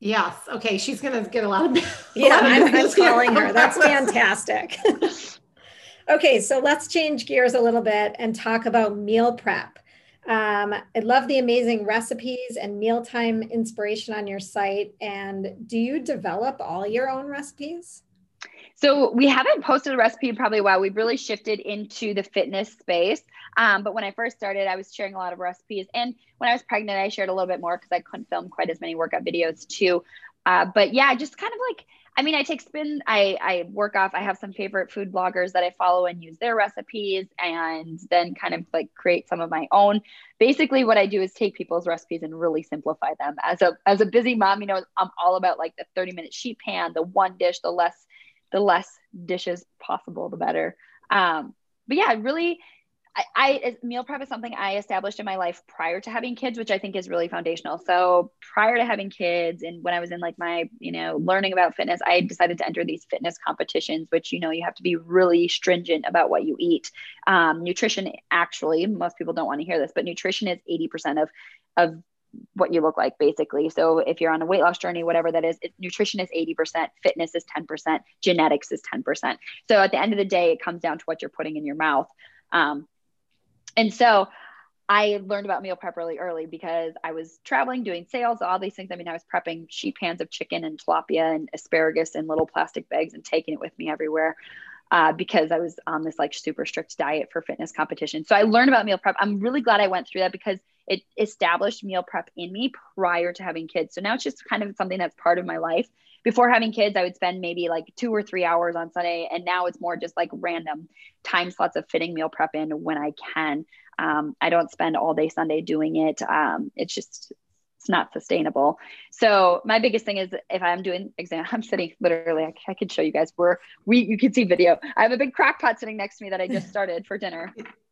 Speaker 2: Yes. Okay. She's going to get a lot of.
Speaker 3: yeah, I'm, I'm calling her. That's fantastic. okay. So let's change gears a little bit and talk about meal prep. Um, I love the amazing recipes and mealtime inspiration on your site. And do you develop all your own recipes?
Speaker 1: So we haven't posted a recipe in probably a while. We've really shifted into the fitness space. Um, but when I first started, I was sharing a lot of recipes. And when I was pregnant, I shared a little bit more because I couldn't film quite as many workout videos too. Uh, but yeah, just kind of like, I mean, I take spin, I, I work off, I have some favorite food bloggers that I follow and use their recipes and then kind of like create some of my own. Basically what I do is take people's recipes and really simplify them. As a, as a busy mom, you know, I'm all about like the 30 minute sheet pan, the one dish, the less the less dishes possible, the better. Um, but yeah, really, I, I, meal prep is something I established in my life prior to having kids, which I think is really foundational. So prior to having kids, and when I was in like my, you know, learning about fitness, I decided to enter these fitness competitions, which you know you have to be really stringent about what you eat. Um, nutrition, actually, most people don't want to hear this, but nutrition is eighty percent of of what you look like basically. So if you're on a weight loss journey, whatever that is, it, nutrition is 80%, fitness is 10%, genetics is 10%. So at the end of the day, it comes down to what you're putting in your mouth. Um, and so I learned about meal prep really early because I was traveling, doing sales, all these things. I mean, I was prepping sheet pans of chicken and tilapia and asparagus in little plastic bags and taking it with me everywhere. Uh, because I was on this like super strict diet for fitness competition. So I learned about meal prep. I'm really glad I went through that because it established meal prep in me prior to having kids. So now it's just kind of something that's part of my life. Before having kids, I would spend maybe like two or three hours on Sunday. And now it's more just like random time slots of fitting meal prep in when I can. Um, I don't spend all day Sunday doing it. Um, it's just, it's not sustainable. So my biggest thing is if I'm doing exam, I'm sitting literally, I, I could show you guys where we, you can see video. I have a big crock pot sitting next to me that I just started for dinner.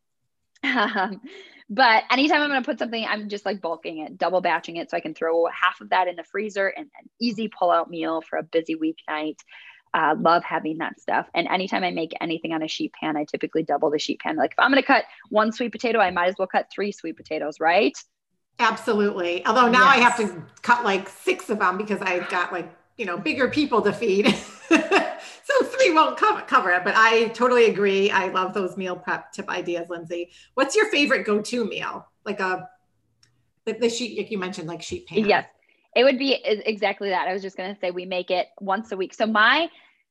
Speaker 1: Um, but anytime I'm going to put something, I'm just like bulking it, double batching it so I can throw half of that in the freezer and an easy pull out meal for a busy weeknight. Uh, love having that stuff. And anytime I make anything on a sheet pan, I typically double the sheet pan. Like if I'm going to cut one sweet potato, I might as well cut three sweet potatoes, right?
Speaker 2: Absolutely. Although now yes. I have to cut like six of them because I've got like, you know, bigger people to feed. three won't cover, cover it, but I totally agree. I love those meal prep tip ideas, Lindsey. What's your favorite go-to meal? Like a the, the sheet like you mentioned, like sheet pan.
Speaker 1: Yes, it would be exactly that. I was just gonna say we make it once a week. So my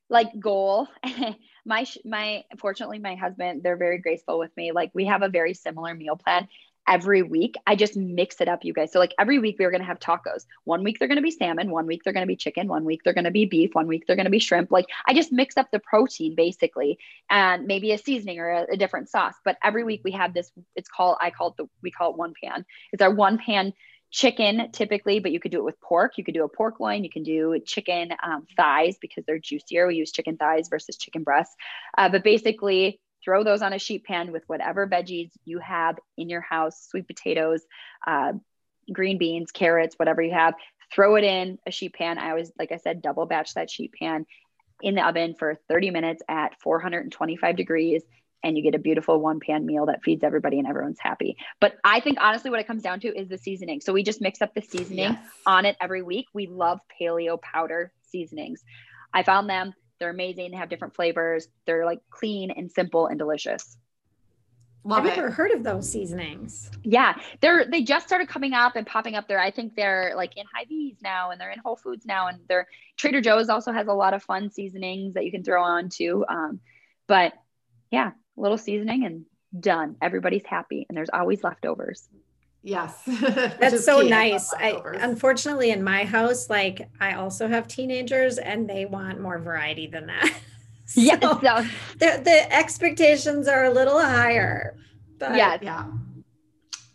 Speaker 1: like goal, my my fortunately my husband they're very graceful with me. Like we have a very similar meal plan, every week. I just mix it up, you guys. So, like every week, we are going to have tacos. One week, they're going to be salmon. One week, they're going to be chicken. One week, they're going to be beef. One week, they're going to be shrimp. Like, I just mix up the protein basically and maybe a seasoning or a, a different sauce. But every week, we have this, it's called, I call it the, we call it one pan. It's our one pan chicken typically, but you could do it with pork. You could do a pork loin. You can do chicken um, thighs because they're juicier. We use chicken thighs versus chicken breasts. Uh, but basically, throw those on a sheet pan with whatever veggies you have in your house sweet potatoes uh, green beans carrots whatever you have throw it in a sheet pan i always like i said double batch that sheet pan in the oven for 30 minutes at 425 degrees and you get a beautiful one pan meal that feeds everybody and everyone's happy. But I think honestly, what it comes down to is the seasoning. So we just mix up the seasoning yes. on it every week. We love paleo powder seasonings. I found them. They're amazing. They have different flavors. They're like clean and simple and delicious.
Speaker 3: Love I've it. never heard of those seasonings.
Speaker 1: Yeah, they're they just started coming up and popping up there. I think they're like in Hy-Vee's now, and they're in Whole Foods now, and they're Trader Joe's also has a lot of fun seasonings that you can throw on too. Um, but yeah, a little seasoning and done. Everybody's happy, and there's always leftovers.
Speaker 2: Yes.
Speaker 3: That's so nice. I, unfortunately in my house, like I also have teenagers and they want more variety than that. so yes. So. The, the expectations are a little higher.
Speaker 1: But yes.
Speaker 2: Yeah.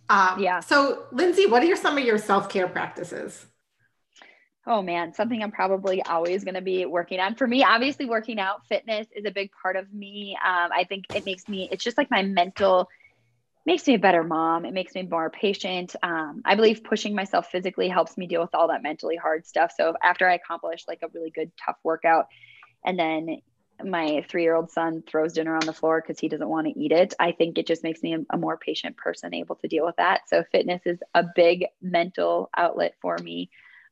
Speaker 2: Um, yeah. So Lindsey, what are some of your self-care practices?
Speaker 1: Oh man, something I'm probably always going to be working on. For me, obviously, working out, fitness is a big part of me. Um, I think it makes me, it's just like my mental, makes me a better mom. It makes me more patient. Um, I believe pushing myself physically helps me deal with all that mentally hard stuff. So after I accomplish like a really good, tough workout, and then my three year old son throws dinner on the floor because he doesn't want to eat it, I think it just makes me a, a more patient person able to deal with that. So fitness is a big mental outlet for me.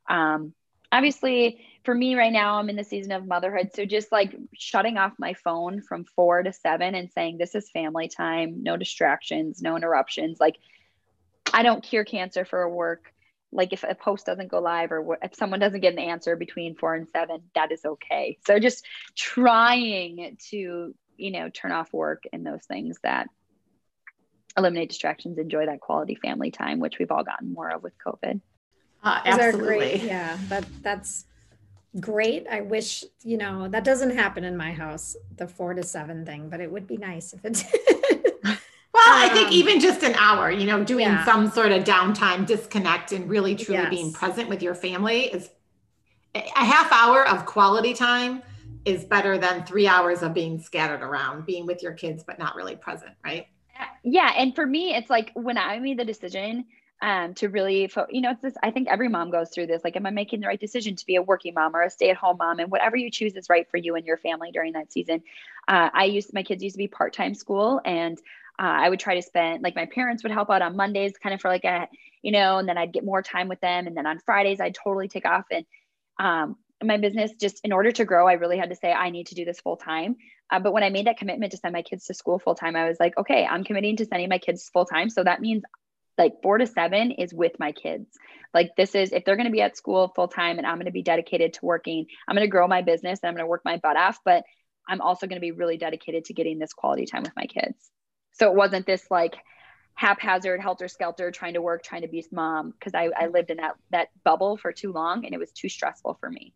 Speaker 1: Um, obviously for me right now i'm in the season of motherhood so just like shutting off my phone from four to seven and saying this is family time no distractions no interruptions like i don't cure cancer for work like if a post doesn't go live or if someone doesn't get an answer between four and seven that is okay so just trying to you know turn off work and those things that eliminate distractions enjoy that quality family time which we've all gotten more of with covid
Speaker 2: uh, absolutely.
Speaker 3: Great. Yeah, that that's great. I wish, you know, that doesn't happen in my house, the four to seven thing, but it would be nice if it did.
Speaker 2: well, I think um, even just an hour, you know, doing yeah. some sort of downtime, disconnect, and really truly yes. being present with your family is a half hour of quality time is better than three hours of being scattered around, being with your kids, but not really present, right?
Speaker 1: Yeah. And for me, it's like when I made the decision um, to really, fo- you know, it's this, I think every mom goes through this. Like, am I making the right decision to be a working mom or a stay at home mom? And whatever you choose is right for you and your family during that season. Uh, I used, my kids used to be part time school and uh, I would try to spend, like, my parents would help out on Mondays kind of for like a, you know, and then I'd get more time with them. And then on Fridays, I'd totally take off. And um, my business, just in order to grow, I really had to say, I need to do this full time. Uh, but when I made that commitment to send my kids to school full time, I was like, okay, I'm committing to sending my kids full time. So that means like four to seven is with my kids. Like this is if they're going to be at school full time and I'm going to be dedicated to working, I'm going to grow my business and I'm going to work my butt off, but I'm also going to be really dedicated to getting this quality time with my kids. So it wasn't this like haphazard, helter skelter, trying to work, trying to be mom because I, I lived in that that bubble for too long and it was too stressful for me.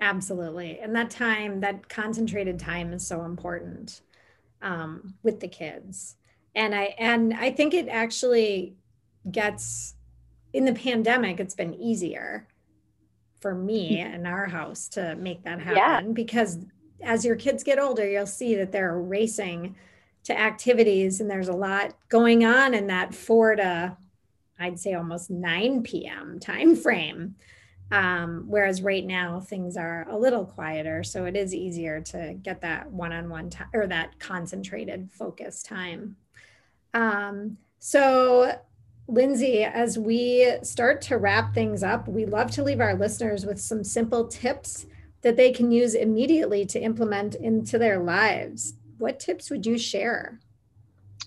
Speaker 3: Absolutely, and that time, that concentrated time, is so important um, with the kids and i and i think it actually gets in the pandemic it's been easier for me in our house to make that happen yeah. because as your kids get older you'll see that they're racing to activities and there's a lot going on in that 4 to i'd say almost 9 p.m time frame um, whereas right now things are a little quieter so it is easier to get that one-on-one time or that concentrated focus time um, so, Lindsey, as we start to wrap things up, we love to leave our listeners with some simple tips that they can use immediately to implement into their lives. What tips would you share?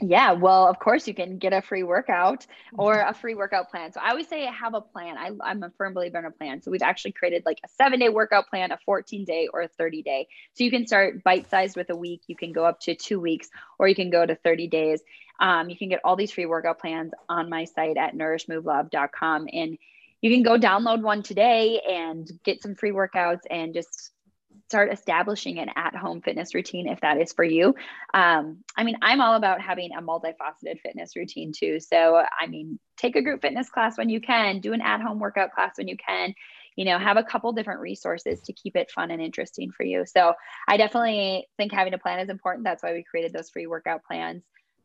Speaker 1: Yeah, well, of course, you can get a free workout or a free workout plan. So I always say have a plan. I, I'm a firm believer in a plan. So we've actually created like a seven day workout plan, a 14 day, or a 30 day. So you can start bite sized with a week. You can go up to two weeks, or you can go to 30 days. Um, you can get all these free workout plans on my site at nourishmovelove.com. And you can go download one today and get some free workouts and just start establishing an at home fitness routine if that is for you. Um, I mean, I'm all about having a multifaceted fitness routine too. So, I mean, take a group fitness class when you can, do an at home workout class when you can. You know, have a couple different resources to keep it fun and interesting for you. So, I definitely think having a plan is important. That's why we created those free workout plans.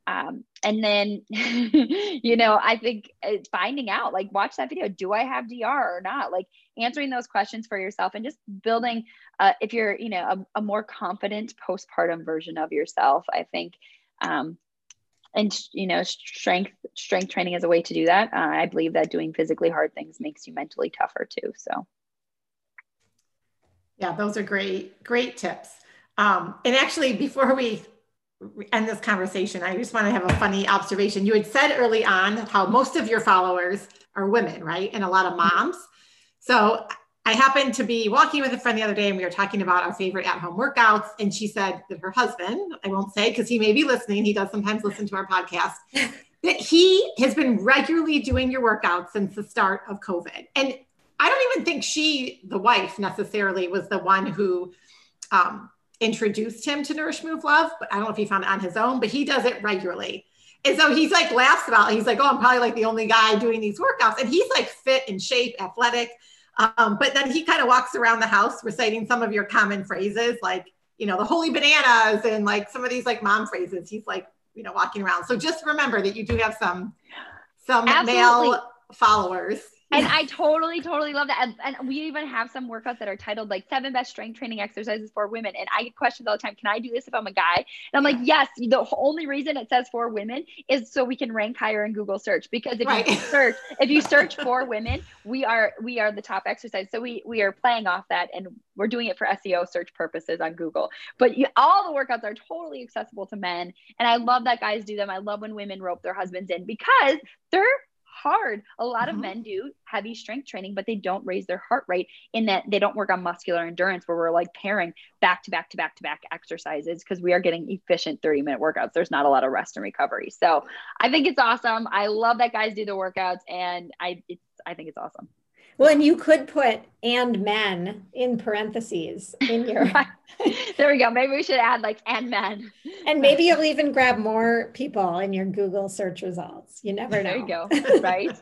Speaker 1: Um, and then, you know, I think finding out, like, watch that video. Do I have DR or not? Like, answering those questions for yourself and just building, uh, if you're, you know, a, a, more confident postpartum version of yourself, I think. Um, and you know, strength strength training is a way to do that. Uh, I believe that doing physically hard things makes you mentally tougher too. So,
Speaker 2: yeah, those are great great tips. Um, and actually, before we end this conversation, I just want to have a funny observation. You had said early on how most of your followers are women, right? And a lot of moms. So I happened to be walking with a friend the other day and we were talking about our favorite at home workouts. And she said that her husband, I won't say because he may be listening, he does sometimes listen to our podcast, that he has been regularly doing your workouts since the start of COVID. And I don't even think she, the wife, necessarily was the one who um, introduced him to Nourish Move Love, but I don't know if he found it on his own, but he does it regularly. And so he's like laughs about it. He's like, oh, I'm probably like the only guy doing these workouts. And he's like fit and shape, athletic. Um, but then he kind of walks around the house reciting some of your common phrases, like, you know, the holy bananas and like some of these like mom phrases. He's like, you know, walking around. So just remember that you do have some some Absolutely. male followers
Speaker 1: and I totally, totally love that. And, and, we even have some workouts that are titled like seven best strength training exercises for women. And I get questions all the time. Can I do this if I'm a guy? And I'm like, yes. The only reason it says for women is so we can rank higher in Google search. Because if right. you search, if you search for women, we are we are the top exercise. So we we are playing off that, and we're doing it for SEO search purposes on Google. But you, all the workouts are totally accessible to men, and I love that guys do them. I love when women rope their husbands in because they're hard. A lot of mm-hmm. men do heavy strength training, but they don't raise their heart rate in that they don't work on muscular endurance where we're like pairing back to back to back to back exercises because we are getting efficient 30 minute workouts. There's not a lot of rest and recovery. So I think it's awesome. I love that guys do the workouts and I it's I think it's awesome.
Speaker 3: Well, and you could put and men in parentheses in your.
Speaker 1: there we go. Maybe we should add like and men.
Speaker 3: And maybe you'll even grab more people in your Google search results. You never know.
Speaker 1: There you go. Right.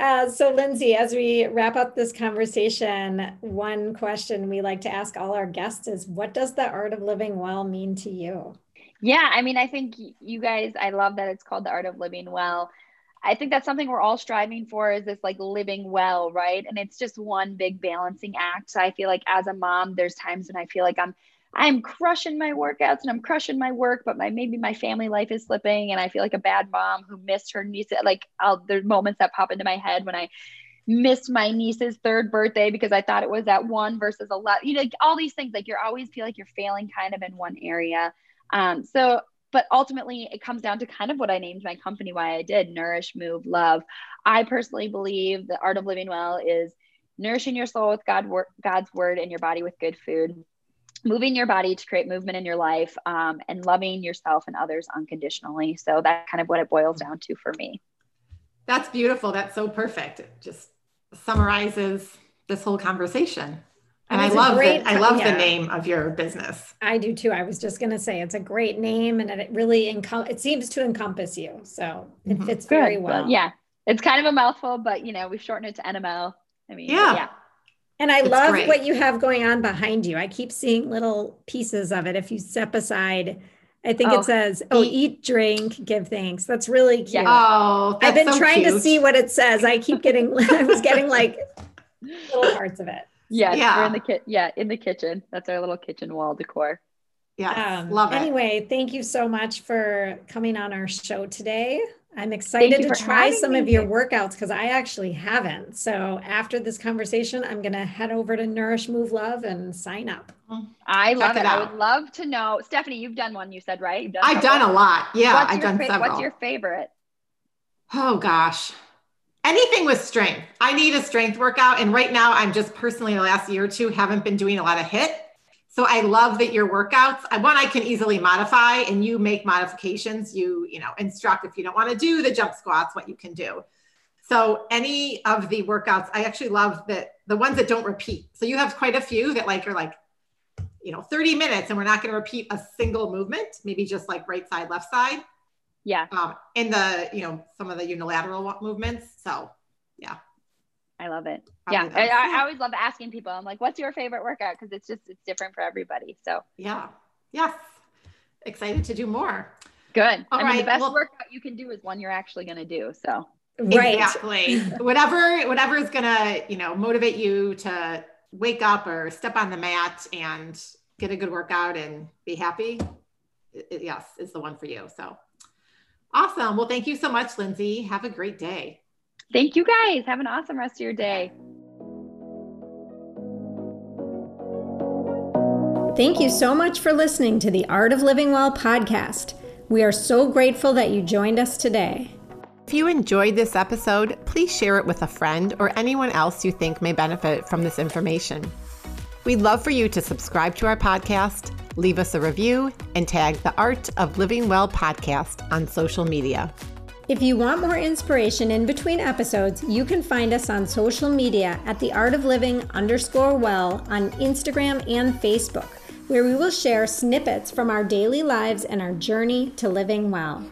Speaker 3: Uh, so, Lindsey, as we wrap up this conversation, one question we like to ask all our guests is What does the art of living well mean to you?
Speaker 1: Yeah, I mean, I think you guys, I love that it's called the art of living well. I think that's something we're all striving for is this like living well, right? And it's just one big balancing act. So I feel like as a mom, there's times when I feel like I'm I'm crushing my workouts and I'm crushing my work, but my maybe my family life is slipping and I feel like a bad mom who missed her niece. Like I'll, there's moments that pop into my head when I missed my niece's third birthday because I thought it was at one versus 11, you know, all these things, like you're always feel like you're failing kind of in one area. Um, so but ultimately it comes down to kind of what I named my company why I did nourish move love. I personally believe the art of living well is nourishing your soul with God God's word and your body with good food moving your body to create movement in your life um, and loving yourself and others unconditionally. So that's kind of what it boils down to for me.
Speaker 2: That's beautiful. That's so perfect. It just summarizes this whole conversation and I love great, I love yeah. the name of your business.
Speaker 3: I do too. I was just going to say it's a great name and it really encom- it seems to encompass you. So it mm-hmm. fits very well.
Speaker 1: well. Yeah. It's kind of a mouthful, but you know, we've shortened it to NML. I mean, yeah. yeah.
Speaker 3: And I it's love great. what you have going on behind you. I keep seeing little pieces of it. If you step aside, I think oh, it says, "Oh, eat, eat, drink, give thanks." That's really cute. Yeah.
Speaker 2: Oh,
Speaker 3: I've been
Speaker 2: so
Speaker 3: trying
Speaker 2: cute.
Speaker 3: to see what it says. I keep getting, I was getting like little parts of it.
Speaker 1: Yes, yeah. we're in the kit. Yeah, in the kitchen. That's our little kitchen wall decor.
Speaker 2: Yeah, um, love it.
Speaker 3: Anyway, thank you so much for coming on our show today. I'm excited to try some me. of your workouts because I actually haven't. So after this conversation, I'm going to head over to Nourish Move Love and sign up.
Speaker 1: I Check love it. it I would love to know, Stephanie. You've done one. You said right.
Speaker 2: Done I've done a lot. Yeah, what's I've done fa- several.
Speaker 1: What's your favorite?
Speaker 2: Oh gosh, anything with strength. I need a strength workout. And right now, I'm just personally, the last year or two, haven't been doing a lot of HIIT. So I love that your workouts, one I can easily modify and you make modifications. You, you know, instruct if you don't want to do the jump squats, what you can do. So any of the workouts, I actually love that the ones that don't repeat. So you have quite a few that like are like, you know, 30 minutes and we're not going to repeat a single movement, maybe just like right side, left side.
Speaker 1: Yeah.
Speaker 2: Um, in the, you know, some of the unilateral movements. So, yeah.
Speaker 1: I love it. Probably yeah. I, I, always love asking people, I'm like, what's your favorite workout? Because it's just, it's different for everybody. So,
Speaker 2: yeah. Yes. Excited to do more.
Speaker 1: Good.
Speaker 2: All
Speaker 1: I mean, the best
Speaker 2: well-
Speaker 1: workout you can do is one you're actually going to do. So
Speaker 3: Right.
Speaker 2: Exactly. whatever whatever is gonna, you know, motivate you to wake up or step on the mat and get a good workout and be happy. i- i- yes, is the one for you. So awesome. Well, thank you so much, Lindsey. Have a great day.
Speaker 1: thank you guys. Have an awesome rest of your day.
Speaker 3: Thank you so much for listening to the Art of Living Well podcast. We are so grateful that you joined us today.
Speaker 2: If you enjoyed this episode, please share it with a friend or anyone else you think may benefit from this information. We'd love for you to subscribe to our podcast, leave us a review, and tag the Art of Living Well podcast on social media.
Speaker 3: If you want more inspiration in between episodes, you can find us on social media at the Art of Living underscore well on Instagram and Facebook, where we will share snippets from our daily lives and our journey to living well.